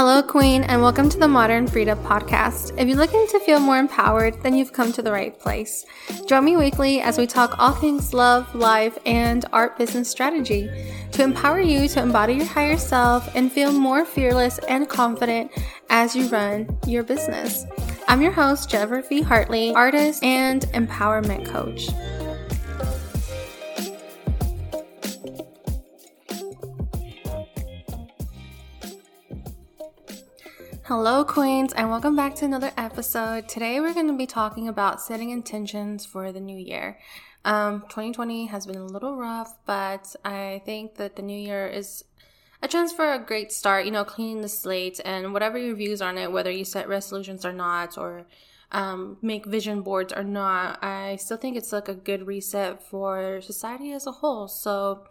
Hello, Queen, and welcome to the Modern Frida podcast. If you're looking to feel more empowered, then you've come to the right place. Join me weekly as we talk all things love, life, and art business strategy to empower you to embody your higher self and feel more fearless and confident as you run your business. I'm your host, Jennifer V. Hartley, artist and empowerment coach. Hello, Queens, and welcome back to another episode. Today, we're going to be talking about setting intentions for the new year. Um, 2020 has been a little rough, but I think that the new year is a chance for a great start, you know, cleaning the slate and whatever your views on it, whether you set resolutions or not, or um, make vision boards or not, I still think it's like a good reset for society as a whole. So,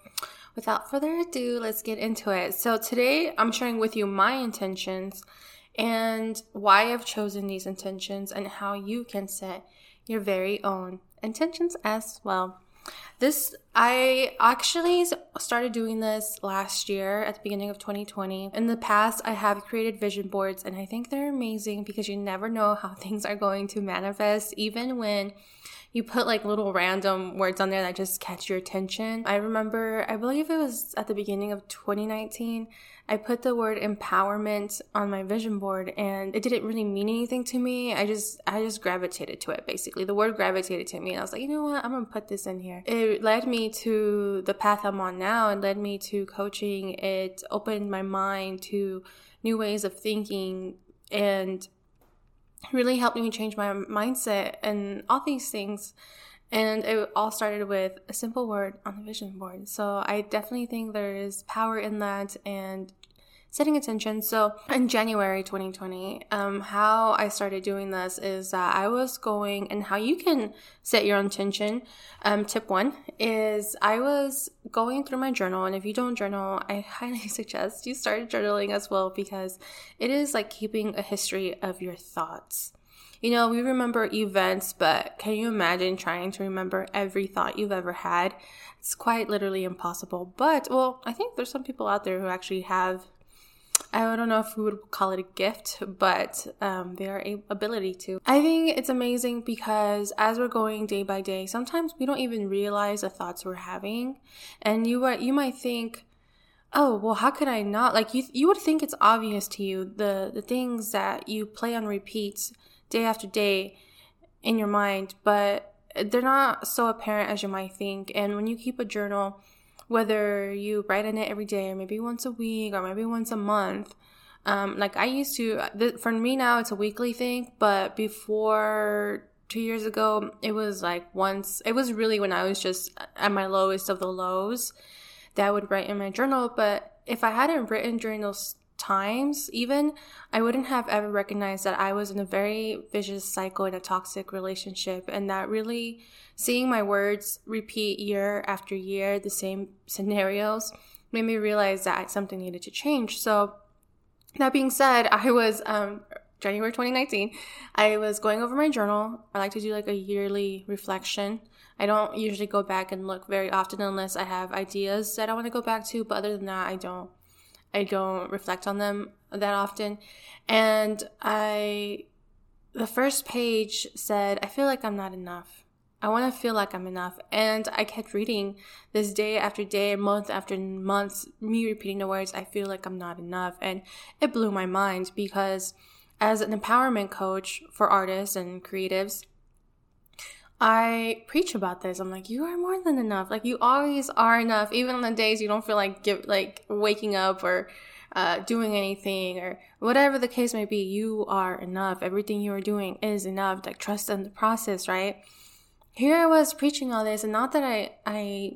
without further ado, let's get into it. So, today I'm sharing with you my intentions and why I've chosen these intentions and how you can set your very own intentions as well. This, I actually started doing this last year at the beginning of 2020. In the past, I have created vision boards and I think they're amazing because you never know how things are going to manifest, even when you put like little random words on there that just catch your attention. I remember, I believe it was at the beginning of 2019, I put the word empowerment on my vision board and it didn't really mean anything to me. I just, I just gravitated to it basically. The word gravitated to me and I was like, you know what? I'm going to put this in here. It led me to the path I'm on now and led me to coaching. It opened my mind to new ways of thinking and really helped me change my mindset and all these things. And it all started with a simple word on the vision board. So I definitely think there is power in that and setting attention. So in January 2020, um, how I started doing this is that I was going and how you can set your intention. Um, tip one is I was going through my journal, and if you don't journal, I highly suggest you start journaling as well because it is like keeping a history of your thoughts. You know, we remember events, but can you imagine trying to remember every thought you've ever had? It's quite literally impossible. But, well, I think there's some people out there who actually have I don't know if we would call it a gift, but um, their ability to. I think it's amazing because as we're going day by day, sometimes we don't even realize the thoughts we're having, and you are, you might think, "Oh, well, how could I not?" Like you, you would think it's obvious to you the the things that you play on repeats day after day in your mind, but they're not so apparent as you might think. And when you keep a journal whether you write in it every day or maybe once a week or maybe once a month. Um, like I used to, for me now, it's a weekly thing, but before two years ago, it was like once, it was really when I was just at my lowest of the lows that I would write in my journal. But if I hadn't written during those times, even, I wouldn't have ever recognized that I was in a very vicious cycle in a toxic relationship and that really seeing my words repeat year after year, the same scenarios, made me realize that something needed to change. So, that being said, I was, um, January 2019, I was going over my journal. I like to do like a yearly reflection. I don't usually go back and look very often unless I have ideas that I want to go back to, but other than that, I don't. I don't reflect on them that often. And I, the first page said, I feel like I'm not enough. I want to feel like I'm enough. And I kept reading this day after day, month after month, me repeating the words, I feel like I'm not enough. And it blew my mind because as an empowerment coach for artists and creatives, I preach about this. I'm like, you are more than enough. Like you always are enough, even on the days you don't feel like give, like waking up or uh, doing anything or whatever the case may be. You are enough. Everything you are doing is enough. Like trust in the process, right? here I was preaching all this, and not that I I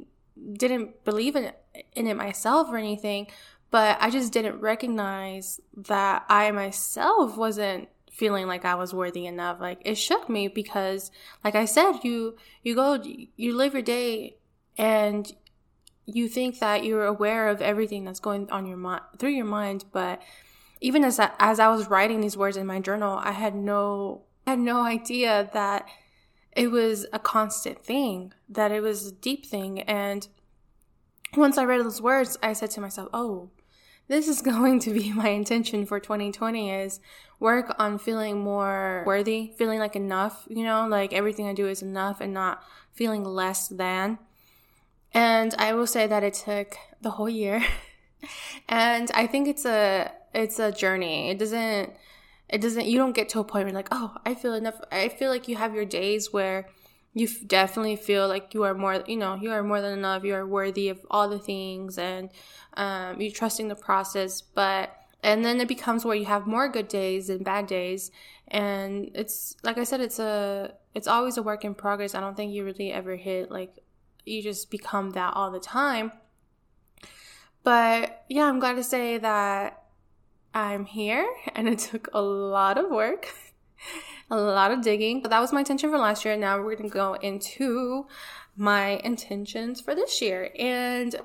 didn't believe in in it myself or anything, but I just didn't recognize that I myself wasn't feeling like I was worthy enough. Like it shook me because, like I said, you you go you live your day and you think that you're aware of everything that's going on your mind through your mind, but even as I, as I was writing these words in my journal, I had no I had no idea that it was a constant thing, that it was a deep thing. And once I read those words, I said to myself, oh, this is going to be my intention for 2020 is work on feeling more worthy, feeling like enough, you know, like everything I do is enough and not feeling less than. And I will say that it took the whole year. and I think it's a it's a journey. It doesn't it doesn't you don't get to a point where like, "Oh, I feel enough." I feel like you have your days where you definitely feel like you are more, you know, you are more than enough. You are worthy of all the things and um, you're trusting the process. But, and then it becomes where you have more good days and bad days. And it's, like I said, it's a, it's always a work in progress. I don't think you really ever hit, like, you just become that all the time. But yeah, I'm glad to say that I'm here and it took a lot of work. a lot of digging. But that was my intention for last year. Now we're going to go into my intentions for this year. And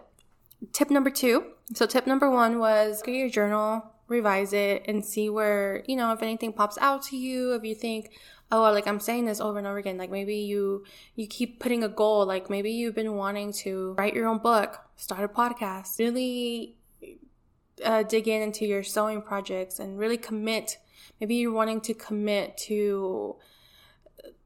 tip number two. So tip number one was get your journal, revise it, and see where, you know, if anything pops out to you, if you think, oh like i'm saying this over and over again like maybe you you keep putting a goal like maybe you've been wanting to write your own book start a podcast really uh, dig in into your sewing projects and really commit maybe you're wanting to commit to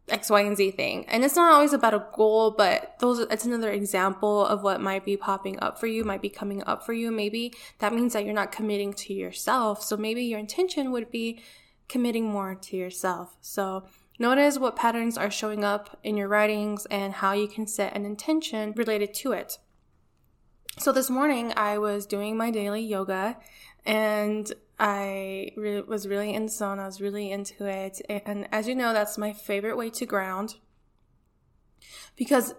X, Y, and Z thing. And it's not always about a goal, but those it's another example of what might be popping up for you, might be coming up for you. Maybe that means that you're not committing to yourself. So maybe your intention would be committing more to yourself. So notice what patterns are showing up in your writings and how you can set an intention related to it. So this morning I was doing my daily yoga and I re- was really in the zone. I was really into it. And as you know, that's my favorite way to ground because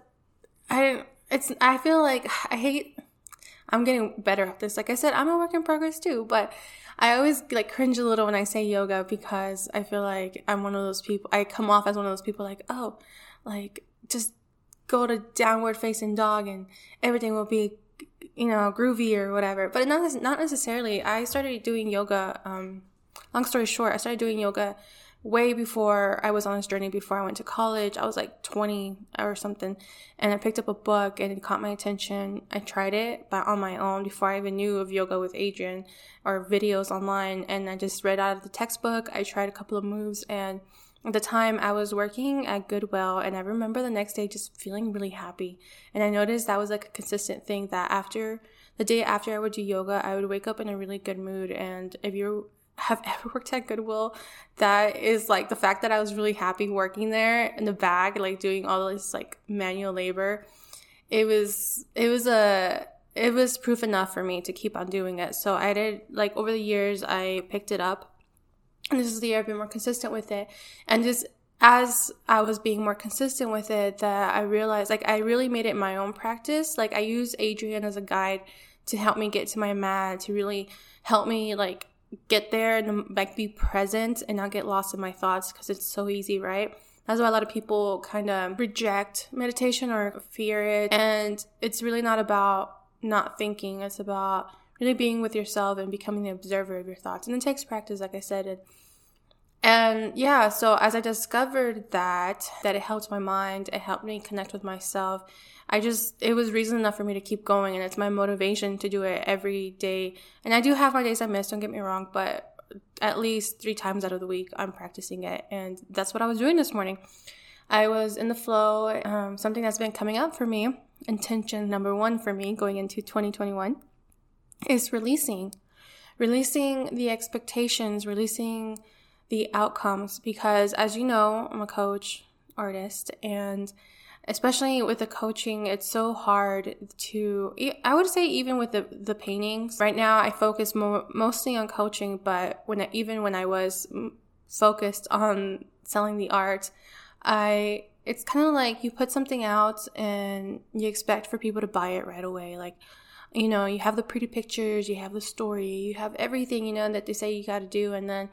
I, it's, I feel like I hate, I'm getting better at this. Like I said, I'm a work in progress too, but I always like cringe a little when I say yoga because I feel like I'm one of those people, I come off as one of those people like, oh, like just go to downward facing dog and everything will be you know, groovy or whatever. But not not necessarily. I started doing yoga. Um, long story short, I started doing yoga way before I was on this journey. Before I went to college, I was like 20 or something, and I picked up a book and it caught my attention. I tried it, but on my own before I even knew of yoga with Adriene or videos online, and I just read out of the textbook. I tried a couple of moves and at the time, I was working at Goodwill, and I remember the next day just feeling really happy. And I noticed that was like a consistent thing that after the day after I would do yoga, I would wake up in a really good mood. And if you have ever worked at Goodwill, that is like the fact that I was really happy working there in the bag, like doing all this like manual labor. It was, it was a, it was proof enough for me to keep on doing it. So I did, like, over the years, I picked it up and this is the year I've been more consistent with it. And just as I was being more consistent with it, that I realized like I really made it my own practice. Like I use Adriene as a guide to help me get to my mat, to really help me like get there and like be present and not get lost in my thoughts because it's so easy, right? That's why a lot of people kind of reject meditation or fear it. And it's really not about not thinking, it's about really being with yourself and becoming the observer of your thoughts. And it takes practice, like I said. And, and yeah, so as I discovered that, that it helped my mind, it helped me connect with myself. I just, it was reason enough for me to keep going. And it's my motivation to do it every day. And I do have my days I miss, don't get me wrong, but at least three times out of the week, I'm practicing it. And that's what I was doing this morning. I was in the flow, um, something that's been coming up for me, intention number one for me going into 2021 is releasing, releasing the expectations, releasing the outcomes. Because as you know, I'm a coach, artist, and especially with the coaching, it's so hard to, I would say even with the, the paintings, right now I focus mo- mostly on coaching, but when I, even when I was focused on selling the art, I, it's kind of like you put something out and you expect for people to buy it right away. Like, you know, you have the pretty pictures, you have the story, you have everything, you know, that they say you got to do, and then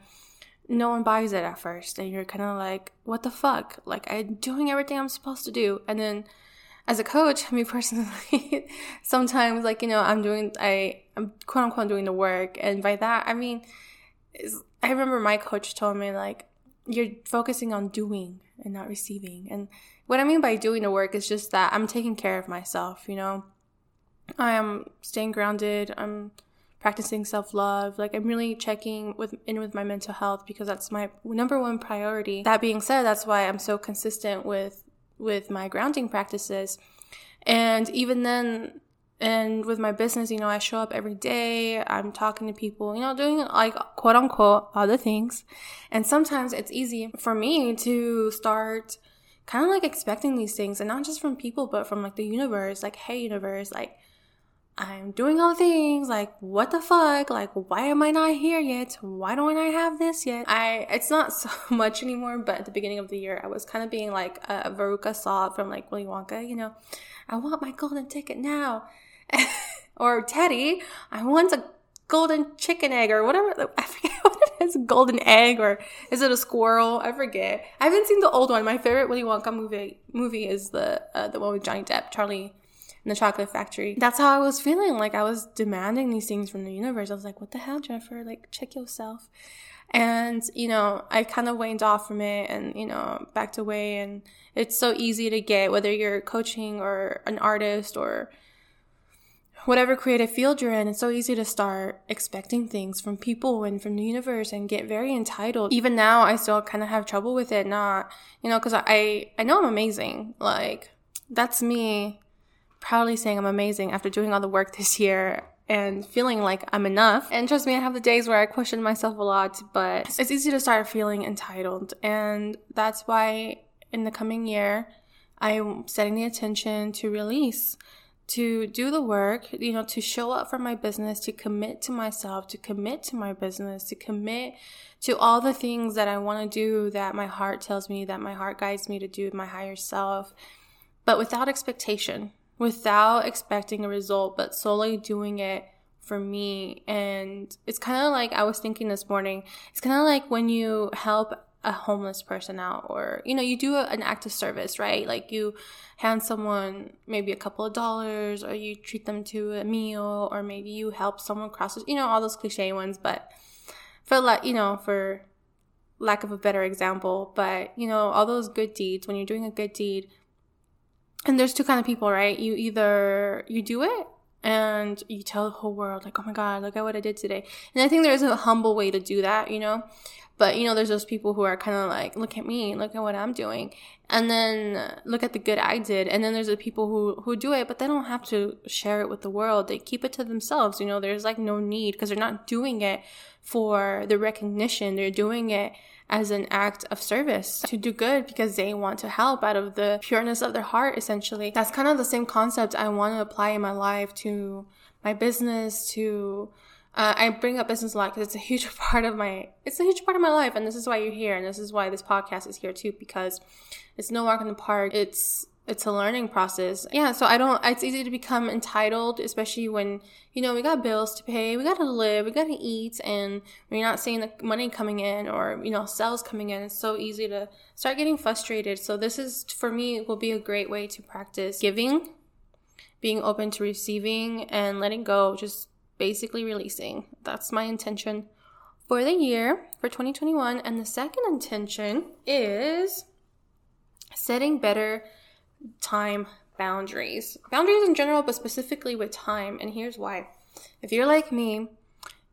no one buys it at first, and you're kind of like, what the fuck? Like, I'm doing everything I'm supposed to do, and then as a coach, me personally, sometimes like you know, I'm doing, I, I'm quote unquote doing the work, and by that I mean, I remember my coach told me like, you're focusing on doing, and not receiving. And what I mean by doing the work is just that I'm taking care of myself, you know. I am staying grounded. I'm practicing self-love. Like I'm really checking with in with my mental health because that's my number one priority. That being said, that's why I'm so consistent with with my grounding practices. And even then and with my business, you know, I show up every day. I'm talking to people, you know, doing like quote unquote other things. And sometimes it's easy for me to start kind of like expecting these things and not just from people, but from like the universe. Like, hey, universe, like, I'm doing all things. Like, what the fuck? Like, why am I not here yet? Why don't I have this yet? I, it's not so much anymore, but at the beginning of the year, I was kind of being like a Veruca Salt from like Willy Wonka, you know, I want my golden ticket now. or Teddy, I want a golden chicken egg or whatever. I forget what it is. Golden egg or is it a squirrel? I forget. I haven't seen the old one. My favorite Willy Wonka movie movie is the uh, the one with Johnny Depp, Charlie in the Chocolate Factory. That's how I was feeling. Like I was demanding these things from the universe. I was like, what the hell, Jennifer? Like check yourself. And, you know, I kind of waned off from it and, you know, backed away. And it's so easy to get, whether you're coaching or an artist or whatever creative field you're in, it's so easy to start expecting things from people and from the universe and get very entitled. Even now, I still kind of have trouble with it. Not, you know, because I I know I'm amazing. Like that's me proudly saying I'm amazing after doing all the work this year and feeling like I'm enough. And trust me, I have the days where I question myself a lot, but it's easy to start feeling entitled. And that's why in the coming year, I'm setting the attention to release to do the work, you know, to show up for my business, to commit to myself, to commit to my business, to commit to all the things that I want to do that my heart tells me, that my heart guides me to do, with my higher self, but without expectation, without expecting a result, but solely doing it for me. And it's kind of like I was thinking this morning, it's kind of like when you help a homeless person out or you know you do an act of service right like you hand someone maybe a couple of dollars or you treat them to a meal or maybe you help someone cross you know all those cliche ones but for like you know for lack of a better example but you know all those good deeds when you're doing a good deed and there's two kind of people right you either you do it and you tell the whole world like oh my god look at what i did today and i think there's a humble way to do that you know but you know, there's those people who are kind of like, look at me, look at what I'm doing, and then uh, look at the good I did. And then there's the people who who do it, but they don't have to share it with the world. They keep it to themselves. You know, there's like no need because they're not doing it for the recognition. They're doing it as an act of service to do good because they want to help out of the pureness of their heart essentially that's kind of the same concept i want to apply in my life to my business to uh, I bring up business a lot because it's a huge part of my it's a huge part of my life, and this is why you're here, and this is why this podcast is here too because it's no walk in the park. It's it's a learning process. Yeah, so I don't. It's easy to become entitled, especially when you know we got bills to pay, we got to live, we got to eat, and we're not seeing the money coming in or you know sales coming in. It's so easy to start getting frustrated. So this is for me will be a great way to practice giving, being open to receiving, and letting go. Just basically releasing. That's my intention for the year for 2021. And the second intention is setting better time boundaries. Boundaries in general, but specifically with time. And here's why. If you're like me,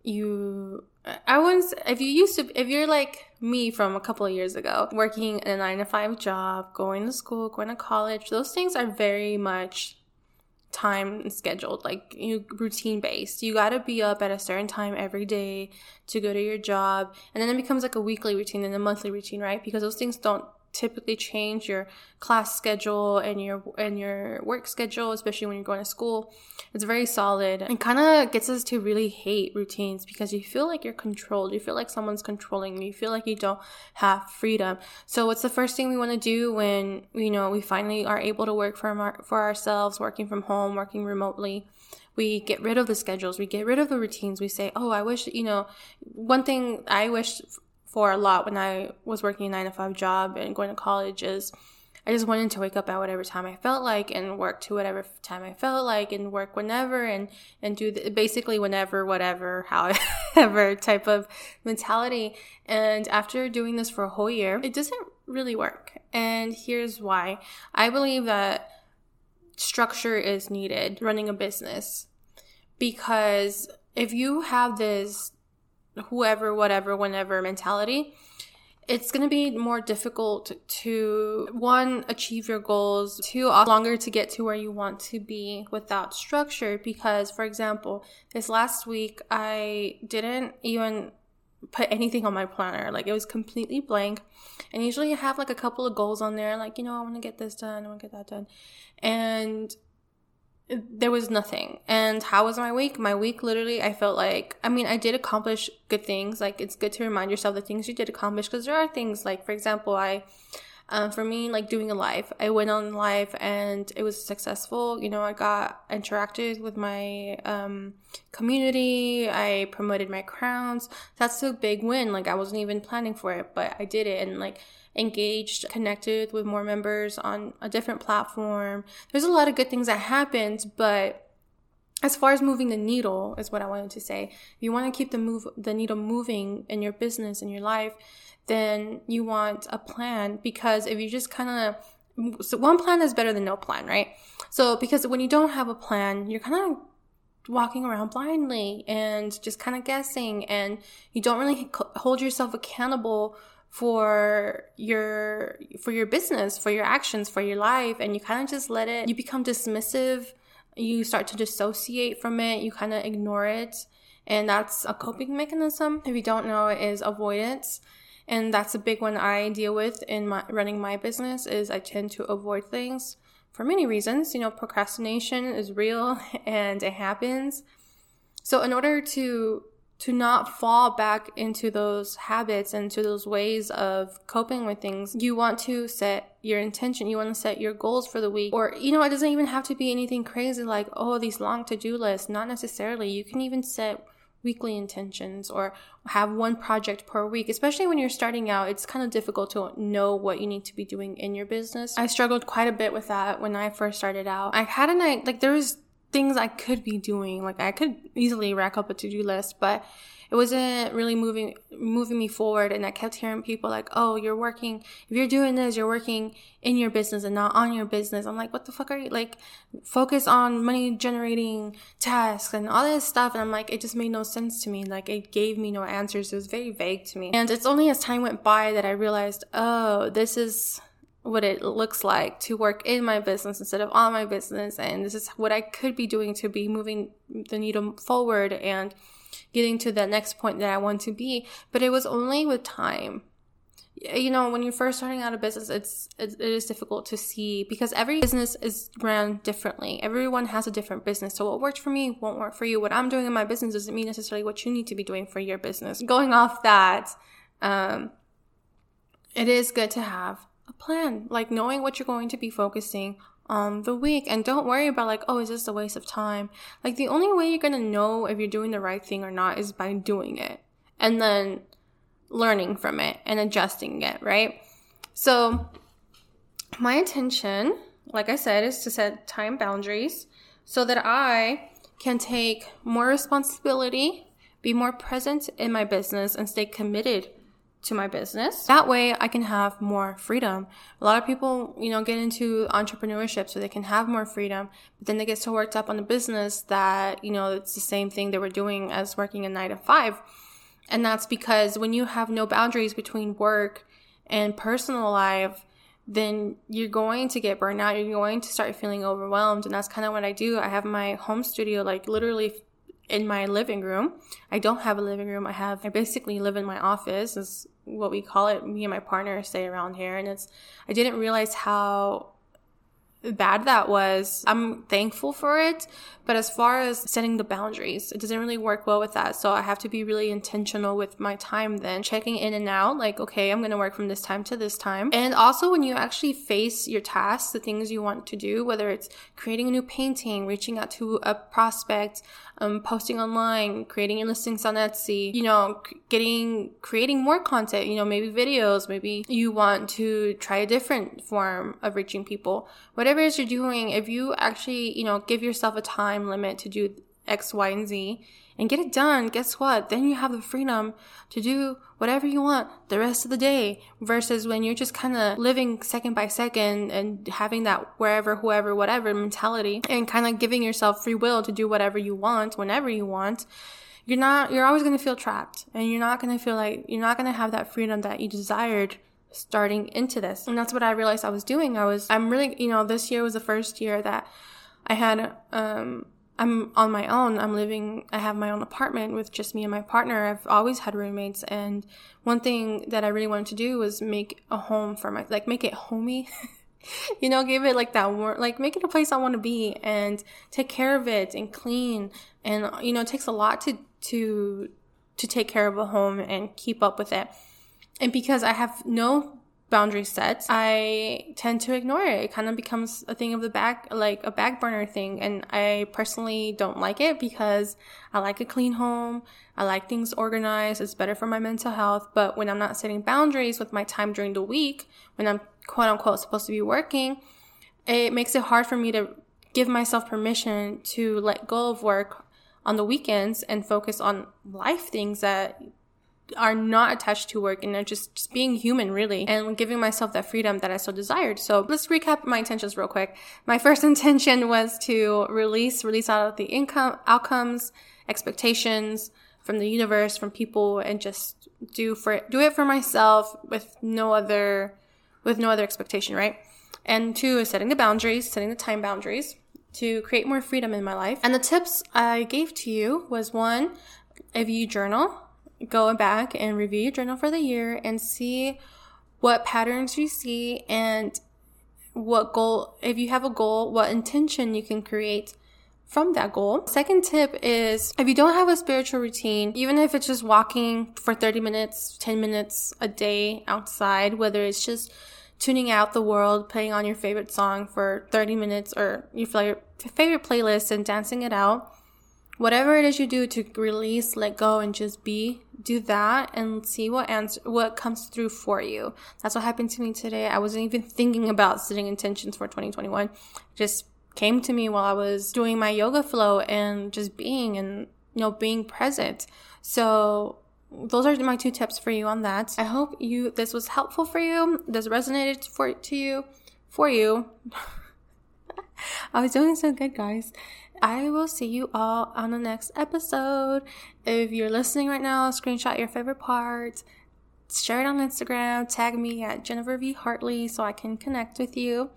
you I once if you used to if you're like me from a couple of years ago, working a 9 to 5 job, going to school, going to college, those things are very much time scheduled, like you routine based. You got to be up at a certain time every day to go to your job, and then it becomes like a weekly routine and a monthly routine, right? Because those things don't typically change your class schedule and your and your work schedule, especially when you're going to school. It's very solid and kind of gets us to really hate routines because you feel like you're controlled. You feel like someone's controlling you. You feel like you don't have freedom. So what's the first thing we want to do when you know we finally are able to work for our, for ourselves, working from home, working remotely? we get rid of the schedules we get rid of the routines we say oh i wish you know one thing i wish for a lot when I was working a nine to five job and going to college is I just wanted to wake up at whatever time I felt like and work to whatever time I felt like and work whenever and and do the, basically whenever, whatever, however type of mentality. And after doing this for a whole year, it doesn't really work. And here's why. I believe that structure is needed running a business because if you have this whoever, whatever, whenever mentality, it's going to be more difficult to one achieve your goals two longer to get to where you want to be without structure. Because for example this last week i didn't even put anything on my planner. Like it was completely blank. And usually i have like a couple of goals on there like you know i want to get this done i want to get that done. And there was nothing. And how was my week? My week literally, I felt like, I mean, I did accomplish good things. Like, it's good to remind yourself the things you did accomplish because there are things, like, for example, I, um, for me, like doing a live, I went on live and it was successful. You know, I got interacted with my um, community. I promoted my crowns. That's a big win. Like, I wasn't even planning for it, but I did it. And like, engaged, connected with more members on a different platform. There's a lot of good things that happened, but as far as moving the needle is what I wanted to say. If you want to keep the move the needle moving in your business in your life, then you want a plan because if you just kind of so one plan is better than no plan, right? So because when you don't have a plan, you're kind of walking around blindly and just kind of guessing and you don't really hold yourself accountable for your for your business for your actions for your life and you kind of just let it you become dismissive. You start to dissociate from it. You kind of ignore it. And that's a coping mechanism. If you don't know it is avoidance. And that's a big one i deal with in my running my business is i tend to avoid things for many reasons. You know procrastination is real and it happens. So in order to to not fall back into those habits and to those ways of coping with things, you want to set your intention. You want to set your goals for the week. Or, you know, it doesn't even have to be anything crazy like, oh, these long to do lists. Not necessarily. You can even set weekly intentions or have one project per week. Especially when you're starting out, it's kind of difficult to know what you need to be doing in your business. I struggled quite a bit with that when I first started out. I had a night like, there was things I could be doing. Like I could easily rack up a to-do list, but it wasn't really moving moving me forward and I kept hearing people like, "Oh, you're working if you're doing this, you're working in your business and not on your business." I'm like, "What the fuck are you like focus on money generating tasks and all this stuff." And I'm like, it just made no sense to me. Like it gave me no answers. It was very vague to me. And it's only as time went by that I realized, "Oh, this is what it looks like to work in my business instead of on my business. And this is what I could be doing to be moving the needle forward and getting to the next point that I want to be. But it was only with time. You know, when you're first starting out a business, it's it is difficult to see because every business is ran differently. Everyone has a different business. So what worked for me won't work for you. What I'm doing in my business doesn't mean necessarily what you need to be doing for your business. Going off that, um, it is good to have a plan, like knowing what you're going to be focusing on the week. And don't worry about like, oh, is this a waste of time? Like the only way you're gonna know if you're doing the right thing or not is by doing it and then learning from it and adjusting it, right? So my intention, like I said, is to set time boundaries so that I can take more responsibility, be more present in my business, and stay committed to my business. That way I can have more freedom. A lot of people, you know, get into entrepreneurship so they can have more freedom, but then they get so worked up on the business that, you know, it's the same thing they were doing as working a nine to five. And that's because when you have no boundaries between work and personal life, then you're going to get burned out. You're going to start feeling overwhelmed. And that's kind of what I do. I have my home studio like literally in my living room. I don't have a living room. I have, I basically live in my office is what we call it. Me and my partner stay around here. And it's, I didn't realize how bad that was. I'm thankful for it, but as far as setting the boundaries, it doesn't really work well with that. So I have to be really intentional with my time then, checking in and out, like, okay, I'm going to work from this time to this time. And also when you actually face your tasks, the things you want to do, whether it's creating a new painting, reaching out to a prospect, um, posting online, creating listings on Etsy, you know, getting, creating more content, you know, maybe videos, maybe you want to try a different form of reaching people. Whatever it is you're doing, if you actually, you know, give yourself a time limit to do X, Y, and Z and get it done, guess what? Then you have the freedom to do whatever you want the rest of the day versus when you're just kind of living second by second and having that wherever, whoever, whatever mentality and kind of giving yourself free will to do whatever you want whenever you want. You're not, you're always going to feel trapped and you're not going to feel like, you're not going to have that freedom that you desired starting into this. And that's what I realized I was doing. I was, I'm really, you know, this year was the first year that I had, um, I'm on my own. I'm living, I have my own apartment with just me and my partner. I've always had roommates. And one thing that I really wanted to do was make a home for my, like make it homey. you know, give it like that warm, like make it a place I want to be and take care of it and clean. And, you know, it takes a lot to, to, to take care of a home and keep up with it. And because I have no boundary set, I tend to ignore it. It kind of becomes a thing of the back, like a back burner thing. And I personally don't like it because I like a clean home. I like things organized. It's better for my mental health. But when I'm not setting boundaries with my time during the week, when I'm quote unquote supposed to be working, it makes it hard for me to give myself permission to let go of work on the weekends and focus on life things that are not attached to work and are just, just being human really and giving myself that freedom that I so desired. So let's recap my intentions real quick. My first intention was to release, release out of the income, outcomes, expectations from the universe, from people and just do for, do it for myself with no other, with no other expectation, right? And two is setting the boundaries, setting the time boundaries to create more freedom in my life. And the tips I gave to you was one, if you journal, go back and review your journal for the year and see what patterns you see and what goal, if you have a goal, what intention you can create from that goal. Second tip is if you don't have a spiritual routine, even if it's just walking for 30 minutes, 10 minutes a day outside, whether it's just tuning out the world, putting on your favorite song for 30 minutes or your favorite playlist and dancing it out, whatever it is you do to release, let go, and just be, do that and see what answer, what comes through for you. That's what happened to me today. I wasn't even thinking about setting intentions for 2021. just came to me while I was doing my yoga flow and just being and, you know, being present. So those are my two tips for you on that. I hope you, this was helpful for you. This resonated for, to you, for you. I was doing so good, guys. I will see you all on the next episode. If you're listening right now, screenshot your favorite part, share it on Instagram, tag me at Jennifer V. Hartley so I can connect with you.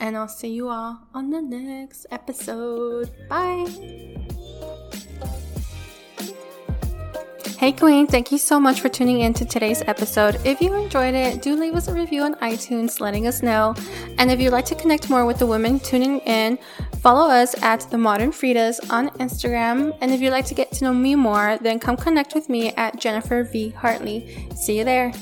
And I'll see you all on the next episode. Bye. Hey Queen, thank you so much for tuning in to today's episode. If you enjoyed it, do leave us a review on iTunes letting us know. And if you'd like to connect more with the women tuning in, follow us at The Modern Fridas on Instagram. And if you'd like to get to know me more, then come connect with me at Jennifer V. Hartley. See you there.